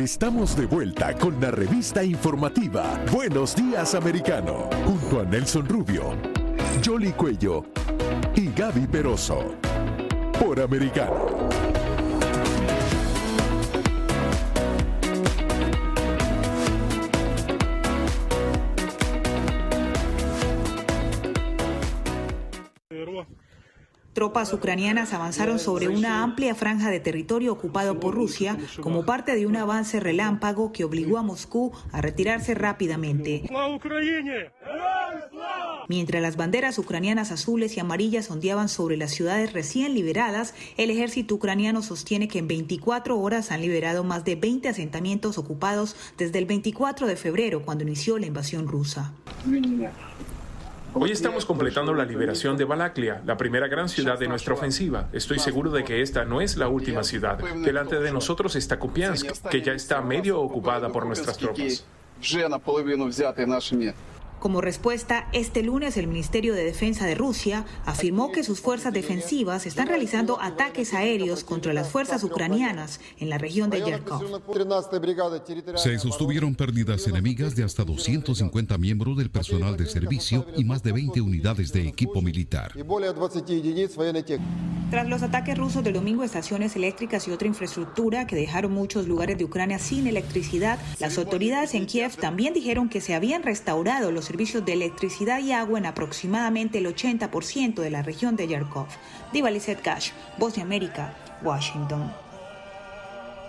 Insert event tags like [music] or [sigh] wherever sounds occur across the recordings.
Estamos de vuelta con la revista informativa Buenos Días Americano, junto a Nelson Rubio, Jolly Cuello y Gaby Peroso, por Americano. Tropas ucranianas avanzaron sobre una amplia franja de territorio ocupado por Rusia como parte de un avance relámpago que obligó a Moscú a retirarse rápidamente. Mientras las banderas ucranianas azules y amarillas ondeaban sobre las ciudades recién liberadas, el ejército ucraniano sostiene que en 24 horas han liberado más de 20 asentamientos ocupados desde el 24 de febrero, cuando inició la invasión rusa. Hoy estamos completando la liberación de Balaklia, la primera gran ciudad de nuestra ofensiva. Estoy seguro de que esta no es la última ciudad. Delante de nosotros está Kupiansk, que ya está medio ocupada por nuestras tropas. Como respuesta, este lunes el Ministerio de Defensa de Rusia afirmó que sus fuerzas defensivas están realizando ataques aéreos contra las fuerzas ucranianas en la región de Yerkov. Se sostuvieron pérdidas enemigas de hasta 250 miembros del personal de servicio y más de 20 unidades de equipo militar. Tras los ataques rusos del domingo, estaciones eléctricas y otra infraestructura que dejaron muchos lugares de Ucrania sin electricidad, las autoridades en Kiev también dijeron que se habían restaurado los servicios de electricidad y agua en aproximadamente el 80% de la región de Yarkov. Diva Cash, Voz de América, Washington.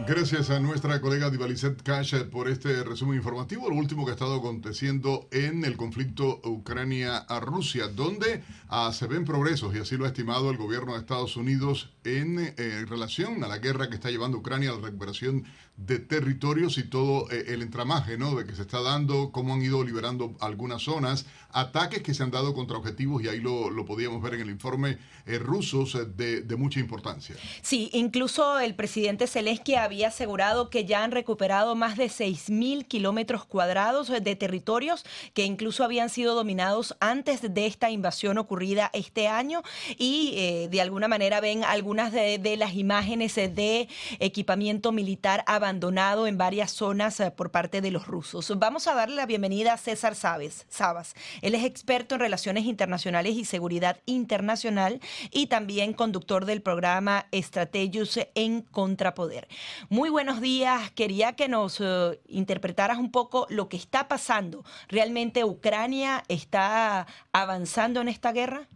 Gracias a nuestra colega Divalicet Cash por este resumen informativo, lo último que ha estado aconteciendo en el conflicto Ucrania-Rusia, donde ah, se ven progresos, y así lo ha estimado el gobierno de Estados Unidos en eh, relación a la guerra que está llevando Ucrania, a la recuperación de territorios y todo eh, el entramaje ¿no? de que se está dando, cómo han ido liberando algunas zonas, ataques que se han dado contra objetivos, y ahí lo, podíamos ver en el informe eh, rusos de, de, mucha importancia. Sí, incluso el presidente Zelensky había asegurado que ya han recuperado más de 6.000 kilómetros cuadrados de territorios que incluso habían sido dominados antes de esta invasión ocurrida este año y eh, de alguna manera ven algunas de, de las imágenes de equipamiento militar abandonado en varias zonas eh, por parte de los rusos. Vamos a darle la bienvenida a César Sabes, Sabas. Él es experto en relaciones internacionales y seguridad internacional y también conductor del programa Strategius en Contrapoder. Muy buenos días. Quería que nos uh, interpretaras un poco lo que está pasando. ¿Realmente Ucrania está avanzando en esta guerra?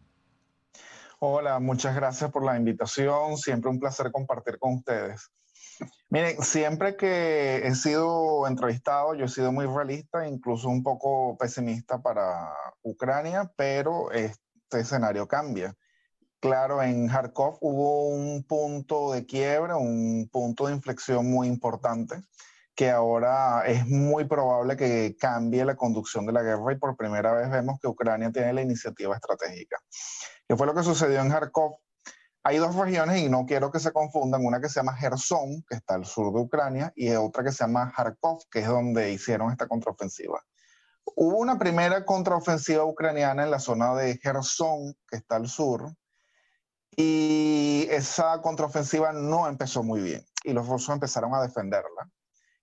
Hola, muchas gracias por la invitación. Siempre un placer compartir con ustedes. Miren, siempre que he sido entrevistado, yo he sido muy realista, incluso un poco pesimista para Ucrania, pero este escenario cambia. Claro, en Kharkov hubo un punto de quiebra, un punto de inflexión muy importante, que ahora es muy probable que cambie la conducción de la guerra y por primera vez vemos que Ucrania tiene la iniciativa estratégica. ¿Qué fue lo que sucedió en Kharkov? Hay dos regiones y no quiero que se confundan, una que se llama Gerson, que está al sur de Ucrania, y otra que se llama Kharkov, que es donde hicieron esta contraofensiva. Hubo una primera contraofensiva ucraniana en la zona de Gerson, que está al sur, y esa contraofensiva no empezó muy bien, y los rusos empezaron a defenderla,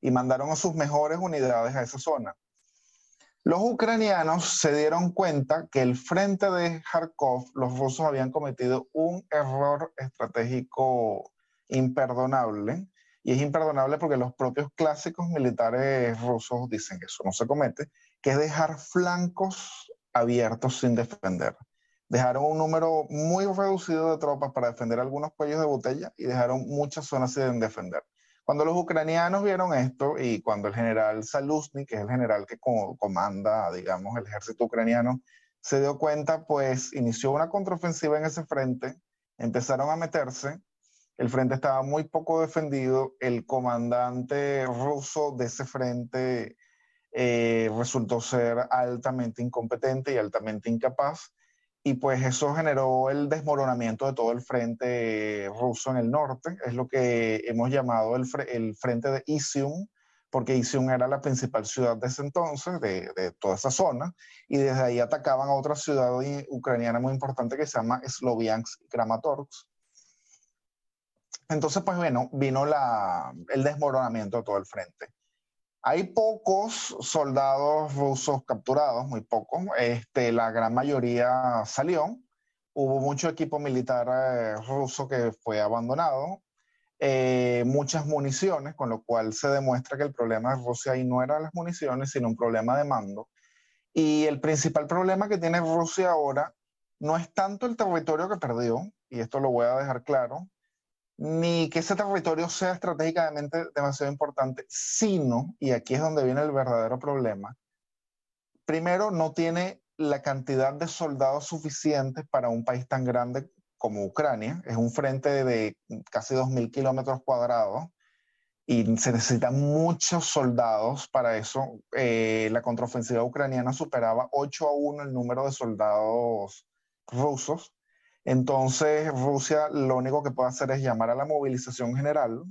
y mandaron a sus mejores unidades a esa zona. Los ucranianos se dieron cuenta que el frente de Kharkov, los rusos habían cometido un error estratégico imperdonable. Y es imperdonable porque los propios clásicos militares rusos dicen que eso no se comete, que es dejar flancos abiertos sin defender. Dejaron un número muy reducido de tropas para defender algunos cuellos de botella y dejaron muchas zonas sin defender. Cuando los ucranianos vieron esto y cuando el general Saluzny, que es el general que comanda, digamos, el ejército ucraniano, se dio cuenta, pues inició una contraofensiva en ese frente, empezaron a meterse, el frente estaba muy poco defendido, el comandante ruso de ese frente eh, resultó ser altamente incompetente y altamente incapaz, y pues eso generó el desmoronamiento de todo el frente ruso en el norte, es lo que hemos llamado el, el frente de Isium, porque Isium era la principal ciudad de ese entonces, de, de, toda esa zona, y desde ahí atacaban a otra ciudad ucraniana muy importante que se llama Sloviansk Kramatorsk. Entonces, pues bueno, vino la, el desmoronamiento de todo el frente. Hay pocos soldados rusos capturados, muy pocos. Este, la gran mayoría salió. Hubo mucho equipo militar eh, ruso que fue abandonado. Eh, muchas municiones, con lo cual se demuestra que el problema de Rusia ahí no era las municiones, sino un problema de mando. Y el principal problema que tiene Rusia ahora no es tanto el territorio que perdió, y esto lo voy a dejar claro, ni que ese territorio sea estratégicamente demasiado importante, sino, y aquí es donde viene el verdadero problema, primero no tiene la cantidad de soldados suficientes para un país tan grande como Ucrania. Es un frente de casi 2.000 kilómetros cuadrados y se necesitan muchos soldados para eso. Eh, la contraofensiva ucraniana superaba 8 a 1 el número de soldados rusos entonces, Rusia lo único que puede hacer es llamar a la movilización general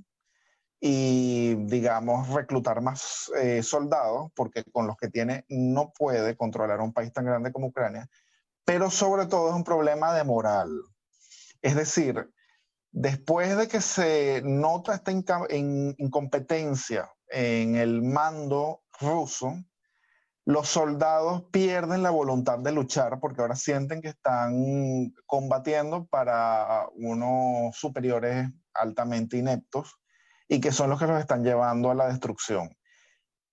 y, digamos, reclutar más eh, soldados, porque con los que tiene no puede controlar un país tan grande como Ucrania, pero sobre todo es un problema de moral. Es decir, después de que se nota esta incompetencia en el mando ruso, los soldados pierden la voluntad de luchar porque ahora sienten que están combatiendo para unos superiores altamente ineptos y que son los que los están llevando a la destrucción.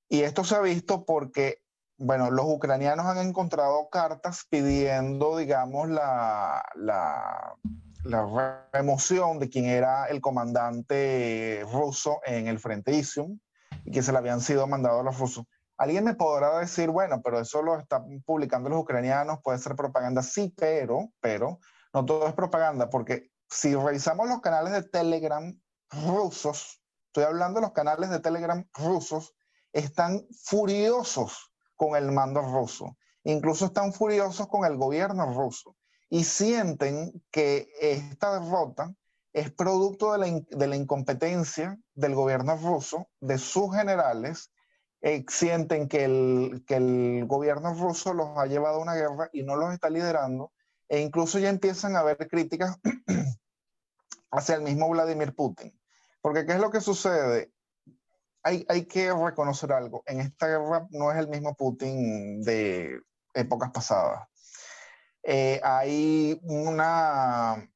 Y esto se ha visto porque, bueno, los ucranianos han encontrado cartas pidiendo, digamos, la, la, la remoción de quien era el comandante ruso en el frente Isium y que se le habían sido mandados a los rusos Alguien me podrá decir, bueno, pero eso lo están publicando los ucranianos, puede ser propaganda. Sí, pero, pero, no todo es propaganda, porque si revisamos los canales de Telegram rusos, estoy hablando de los canales de Telegram rusos, están furiosos con el mando ruso, incluso están furiosos con el gobierno ruso y sienten que esta derrota es producto de la, de la incompetencia del gobierno ruso, de sus generales eh, sienten que el, que el gobierno ruso los ha llevado a una guerra y no los está liderando, e incluso ya empiezan a haber críticas [clears throat] hacia el mismo Vladimir Putin. Porque ¿qué es lo que sucede? Hay, hay que reconocer algo, en esta guerra no es el mismo Putin de épocas pasadas. Eh, hay una,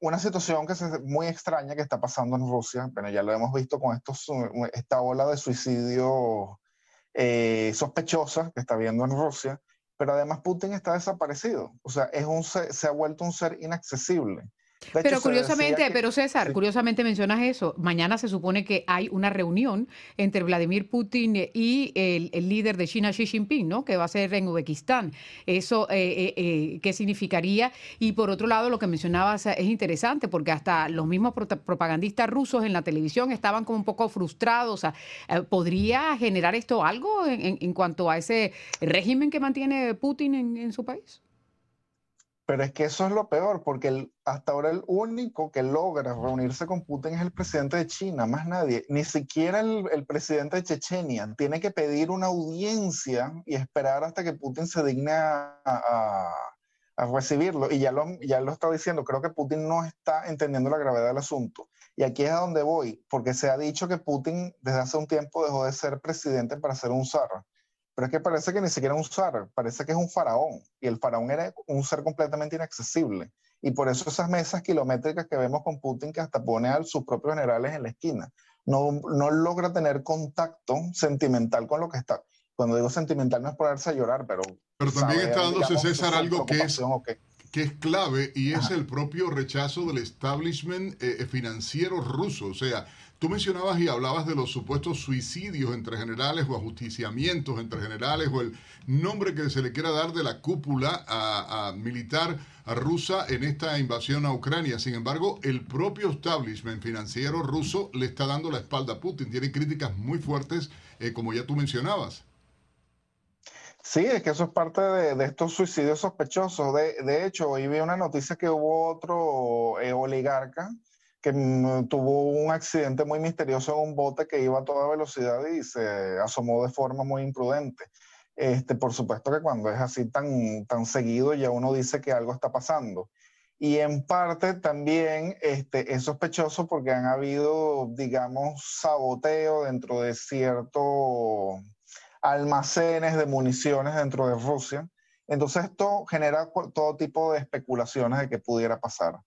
una situación que es muy extraña que está pasando en Rusia. Bueno, ya lo hemos visto con estos, esta ola de suicidio eh, sospechosa que está viendo en Rusia, pero además Putin está desaparecido. O sea, es un se ha vuelto un ser inaccesible pero curiosamente, pero César, curiosamente mencionas eso. Mañana se supone que hay una reunión entre Vladimir Putin y el, líder de China, Xi Jinping, ¿no? Que va a ser en Uzbekistán. Eso, eh, eh, eh, ¿qué significaría? Y por otro lado, lo que mencionabas es interesante porque hasta los mismos propagandistas rusos en la televisión estaban como un poco frustrados. ¿Podría generar esto algo en, cuanto a ese régimen que mantiene Putin en su país? Pero es que eso es lo peor, porque hasta ahora el único que logra reunirse con Putin es el presidente de China, más nadie. Ni siquiera el, presidente de Chechenia tiene que pedir una audiencia y esperar hasta que Putin se digne a, recibirlo. Y ya lo, ya lo está diciendo, creo que Putin no está entendiendo la gravedad del asunto. Y aquí es a donde voy, porque se ha dicho que Putin desde hace un tiempo dejó de ser presidente para ser un zar. Pero es que parece que ni siquiera un zar, parece que es un faraón. Y el faraón era un ser completamente inaccesible. Y por eso esas mesas kilométricas que vemos con Putin, que hasta pone a sus propios generales en la esquina, no, no logra tener contacto sentimental con lo que está. Cuando digo sentimental no es ponerse a llorar, pero... Pero también está dándose César algo que es, que es clave y es el propio rechazo del establishment eh, financiero ruso. O sea, Tú mencionabas y hablabas de los supuestos suicidios entre generales o ajusticiamientos entre generales o el nombre que se le quiera dar de la cúpula a, militar a rusa en esta invasión a Ucrania. Sin embargo, el propio establishment financiero ruso le está dando la espalda a Putin. Tiene críticas muy fuertes, eh, como ya tú mencionabas. Sí, es que eso es parte de, estos suicidios sospechosos. De, hecho, hoy vi una noticia que hubo otro eh, oligarca que tuvo un accidente muy misterioso en un bote que iba a toda velocidad y se asomó de forma muy imprudente. Este, por supuesto que cuando es así tan, tan seguido ya uno dice que algo está pasando. y en parte también este, es sospechoso porque han habido, digamos, saboteo dentro de ciertos almacenes de municiones dentro de Rusia. Entonces esto genera todo tipo de especulaciones de que pudiera pasar.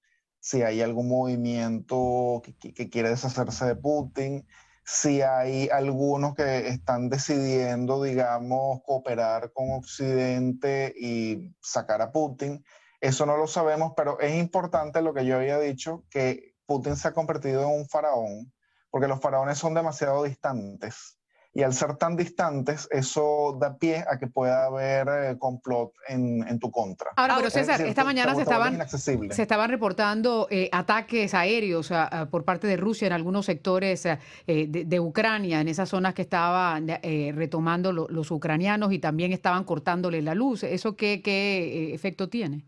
Si hay algún movimiento que, quiere deshacerse de Putin, si hay algunos que están decidiendo, digamos, cooperar con Occidente y sacar a Putin. Eso no lo sabemos, pero es importante lo que yo había dicho, que Putin se ha convertido en un faraón, porque los faraones son demasiado distantes. Y al ser tan distantes, eso da pie a que pueda haber eh, complot en, tu contra. Ahora, pero César, esta mañana se estaban, se estaban reportando eh, ataques aéreos por parte de Rusia en algunos sectores eh, de, Ucrania, en esas zonas que estaban retomando los ucranianos y también estaban cortándole la luz. ¿Eso qué, qué efecto tiene?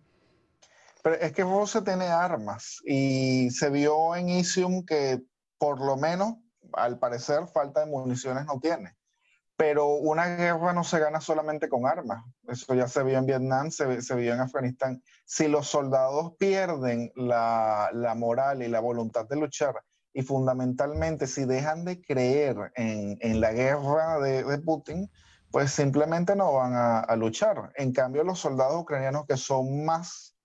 Pero es que Rusia tiene armas y se vio en Isium que por lo menos al parecer falta de municiones no tiene. Pero una guerra no se gana solamente con armas. Eso ya se vio en Vietnam, se, vio en Afganistán. Si los soldados pierden la, moral y la voluntad de luchar, y fundamentalmente si dejan de creer en, la guerra de, Putin, pues simplemente no van a luchar. En cambio, los soldados ucranianos que son más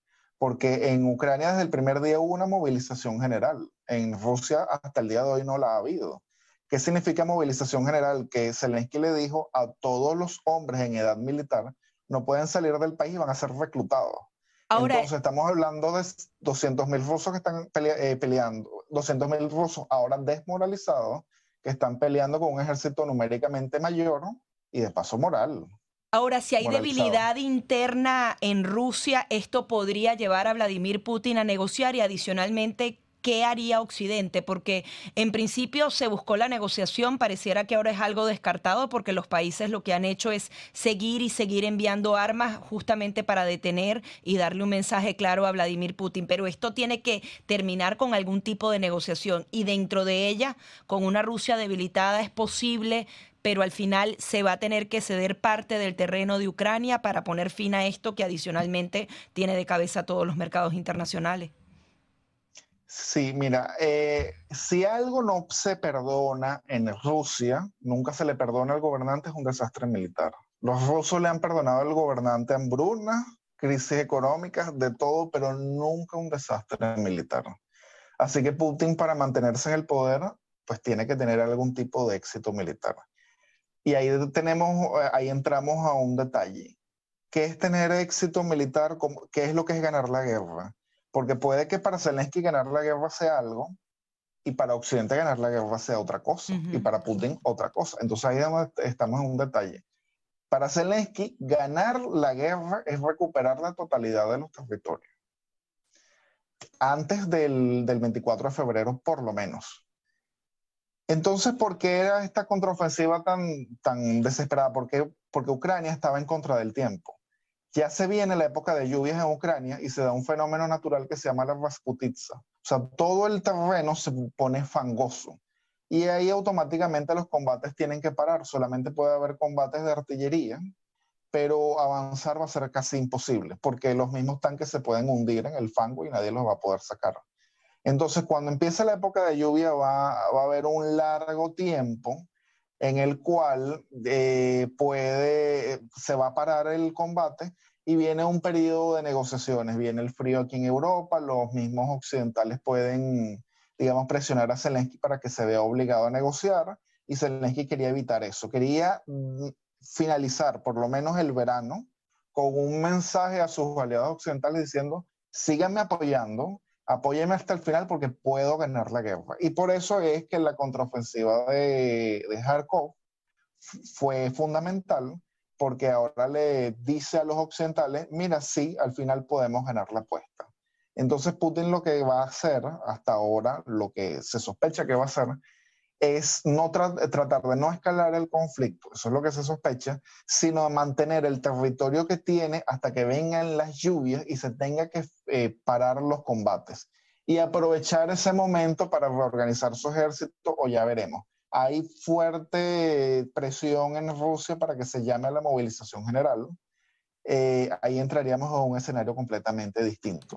porque en Ucrania desde el primer día hubo una movilización general. En Rusia hasta el día de hoy no la ha habido. ¿Qué significa movilización general? Que Zelensky le dijo a todos los hombres en edad militar no pueden salir del país y van a ser reclutados. Ahora, Entonces estamos hablando de 200 mil rusos que están eh, peleando, 200 mil rusos ahora desmoralizados, que están peleando con un ejército numéricamente mayor y de paso moral. Ahora, si hay debilidad interna en Rusia, esto podría llevar a Vladimir Putin a negociar y adicionalmente ¿qué haría Occidente? Porque en principio se buscó la negociación, pareciera que ahora es algo descartado porque los países lo que han hecho es seguir y seguir enviando armas justamente para detener y darle un mensaje claro a Vladimir Putin. Pero esto tiene que terminar con algún tipo de negociación y dentro de ella, con una Rusia debilitada, es posible pero al final se va a tener que ceder parte del terreno de Ucrania para poner fin a esto que adicionalmente tiene de cabeza todos los mercados internacionales. Sí, mira, eh, si algo no se perdona en Rusia, nunca se le perdona al gobernante, es un desastre militar. Los rusos le han perdonado al gobernante hambruna, crisis económicas, de todo, pero nunca un desastre militar. Así que Putin, para mantenerse en el poder, pues tiene que tener algún tipo de éxito militar. Y ahí tenemos, ahí entramos a un detalle. ¿Qué es tener éxito militar? ¿Qué es lo que es ganar la guerra? Porque puede que para Zelensky ganar la guerra sea algo y para Occidente ganar la guerra sea otra cosa y para Putin otra cosa. Entonces ahí estamos en un detalle. Para Zelensky, ganar la guerra es recuperar la totalidad de los territorios. Antes del, del 24 de febrero, por lo menos. Entonces, ¿por qué era esta contraofensiva tan, tan desesperada? Porque Ucrania estaba en contra del tiempo. Ya se viene la época de lluvias en Ucrania y se da un fenómeno natural que se llama la Rasputitsa. O sea, todo el terreno se pone fangoso. Y ahí automáticamente los combates tienen que parar. Solamente puede haber combates de artillería, pero avanzar va a ser casi imposible, porque los mismos tanques se pueden hundir en el fango y nadie los va a poder sacar. Entonces, cuando empieza la época de lluvia, va, a haber un largo tiempo en el cual eh, se va a parar el combate y viene un periodo de negociaciones. Viene el frío aquí en Europa, los mismos occidentales pueden, digamos, presionar a Zelensky para que se vea obligado a negociar y Zelensky quería evitar eso. Quería mm, finalizar por lo menos el verano con un mensaje a sus aliados occidentales diciendo, síganme apoyando, apóyeme hasta el final porque puedo ganar la guerra. Y por eso es que la contraofensiva de, de Kharkov fue fundamental porque ahora le dice a los occidentales, mira, sí, al final podemos ganar la apuesta. Entonces Putin lo que va a hacer hasta ahora, lo que se sospecha que va a hacer, es no tratar de no escalar el conflicto, eso es lo que se sospecha, sino mantener el territorio que tiene hasta que vengan las lluvias y se tenga que eh, parar los combates. Y aprovechar ese momento para reorganizar su ejército, o ya veremos. Hay fuerte presión en Rusia para que se llame a la movilización general. Eh, ahí entraríamos a un escenario completamente distinto.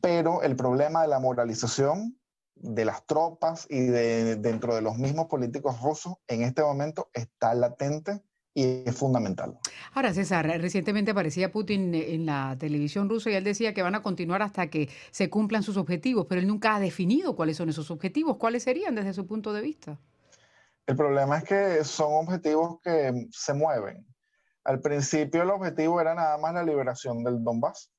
pero el problema de la moralización de las tropas y de, dentro de los mismos políticos rusos en este momento está latente y es fundamental. Ahora, César, recientemente aparecía Putin en la televisión rusa y él decía que van a continuar hasta que se cumplan sus objetivos, pero él nunca ha definido cuáles son esos objetivos. ¿Cuáles serían desde su punto de vista? El problema es que son objetivos que se mueven. Al principio el objetivo era nada más la liberación del Donbass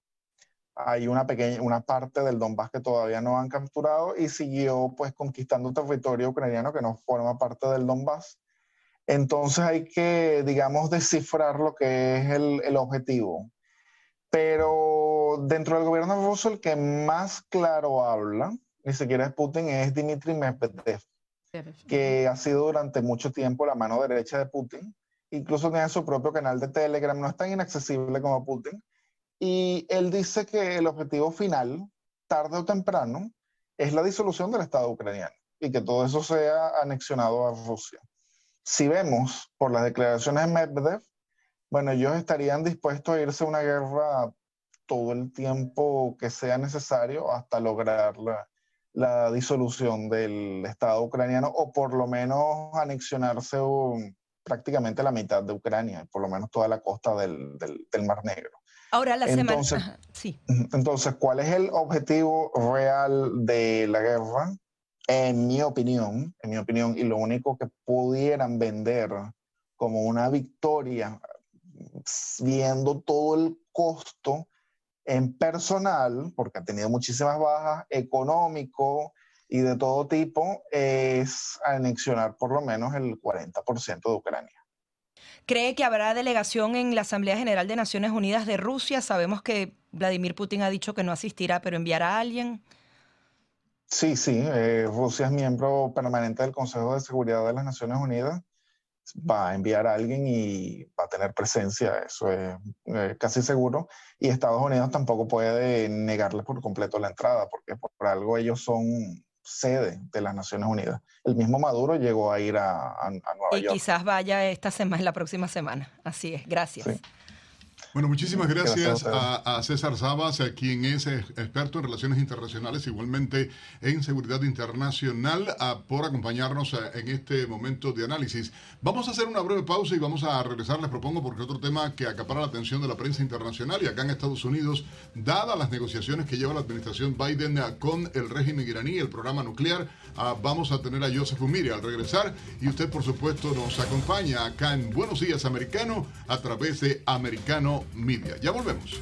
hay una pequeña, una parte del Donbass que todavía no han capturado y siguió pues conquistando territorio ucraniano que no forma parte del Donbass. Entonces hay que, digamos, descifrar lo que es el, el objetivo. Pero dentro del gobierno ruso el que más claro habla, ni siquiera es Putin, es Dmitry Medvedev, que ha sido durante mucho tiempo la mano derecha de Putin. Incluso tiene su propio canal de Telegram, no es tan inaccesible como Putin, y él dice que el objetivo final, tarde o temprano, es la disolución del Estado ucraniano y que todo eso sea anexionado a Rusia. Si vemos por las declaraciones de Medvedev, bueno, ellos estarían dispuestos a irse a una guerra todo el tiempo que sea necesario hasta lograr la, disolución del Estado ucraniano o por lo menos anexionarse prácticamente la mitad de Ucrania, por lo menos toda la costa del Mar Negro. Ahora la entonces, semana. Sí. Entonces, ¿cuál es el objetivo real de la guerra? En mi opinión, en mi opinión, y lo único que pudieran vender como una victoria, viendo todo el costo en personal, porque ha tenido muchísimas bajas, económico y de todo tipo, es anexionar por lo menos el 40% de Ucrania. ¿Cree que habrá delegación en la Asamblea General de Naciones Unidas de Rusia? Sabemos que Vladimir Putin ha dicho que no asistirá, pero enviará a alguien. Sí, sí, eh, Rusia es miembro permanente del Consejo de Seguridad de las Naciones Unidas. Va a enviar a alguien y va a tener presencia, eso es eh, casi seguro. Y Estados Unidos tampoco puede negarle por completo la entrada, porque por algo ellos son sede de las Naciones Unidas. El mismo Maduro llegó a ir a, Nueva York. Y quizás vaya esta semana, la próxima semana. Así es, gracias. Bueno, muchísimas gracias a, César Sabas, quien es experto en relaciones internacionales, igualmente en seguridad internacional, por acompañarnos en este momento de análisis. Vamos a hacer una breve pausa y vamos a regresar, les propongo, porque otro tema que acapara la atención de la prensa internacional y acá en Estados Unidos, dadas las negociaciones que lleva la administración Biden con el régimen iraní, el programa nuclear, vamos a tener a Joseph Umiri al regresar. Y usted, por supuesto, nos acompaña acá en Buenos Días Americano a través de Americano Media. Ya volvemos.